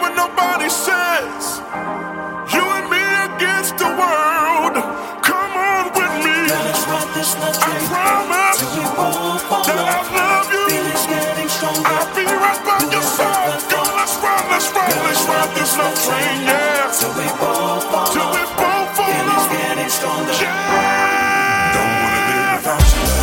what nobody says. You and me against the world. Come on with me. I promise that I love you. I'll be right by your side. Go, let's ride, let's ride, let's ride this love train, yeah. Till we both fall, till we both fall, yeah. Don't wanna live without you.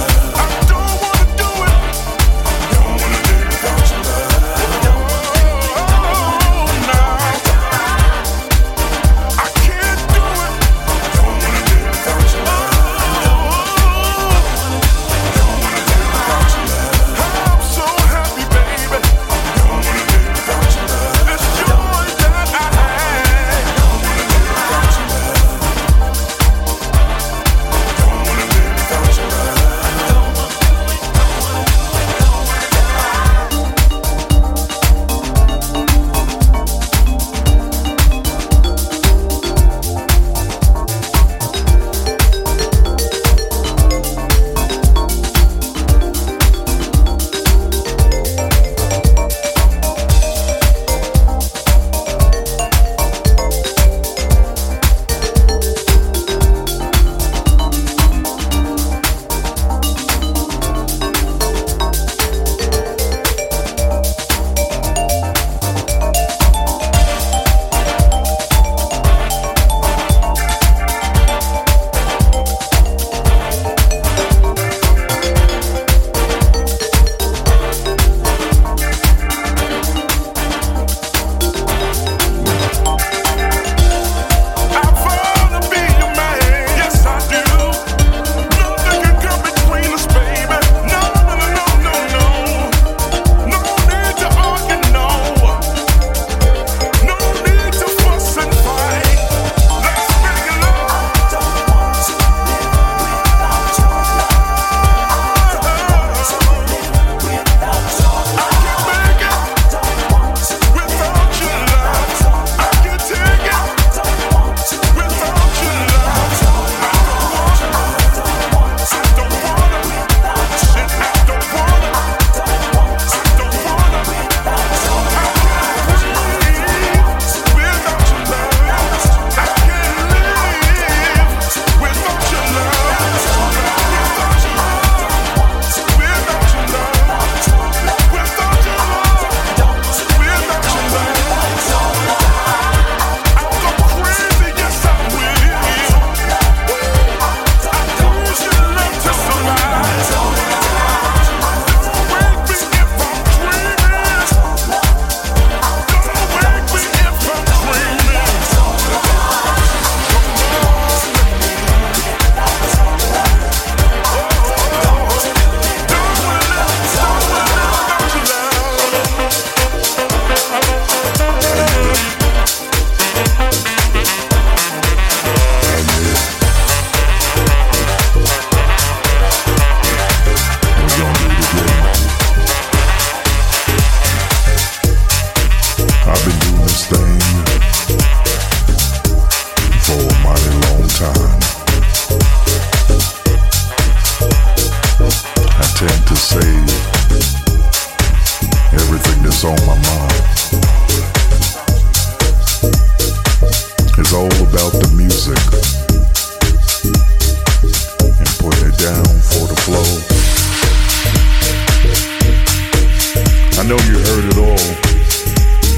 know you heard it all,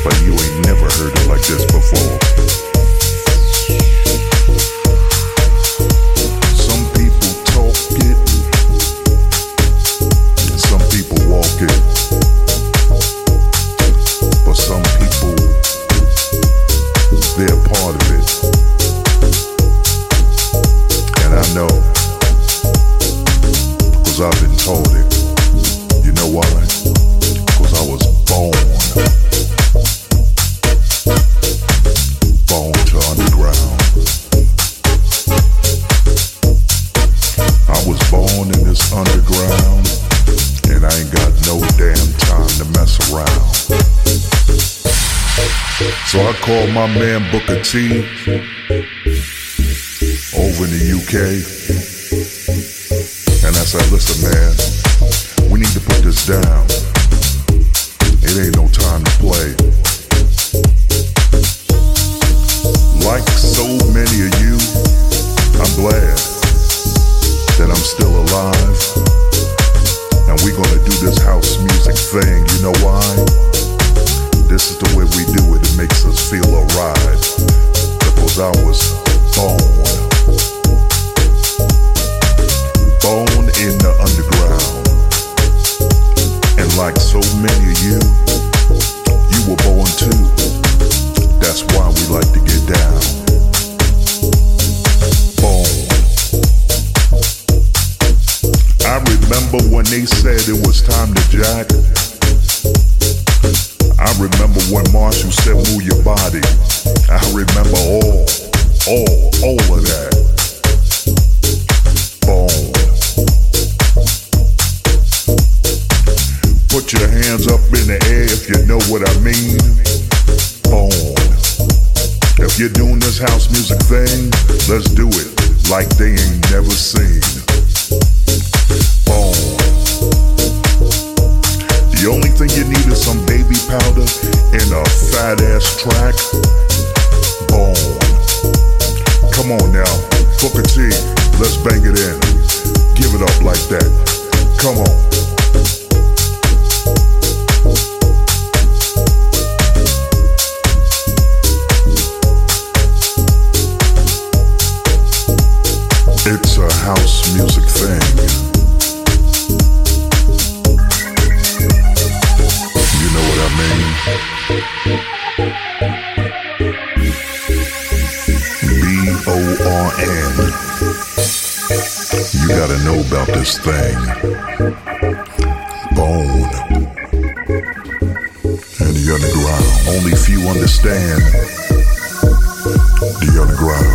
but you ain't never heard it like this before. T over in the UK. And I said, listen, man, we need to put this down. It ain't no up in the air if you know what I mean. On. If you're doing this house music thing, let's do it like they ain't never seen. On. The only thing you need is some baby powder and a fat ass track. On. Come on now, Booker T, let's bang it in. Give it up like that. Come on. And you gotta know about this thing. Bone. And the underground. Only few understand the underground.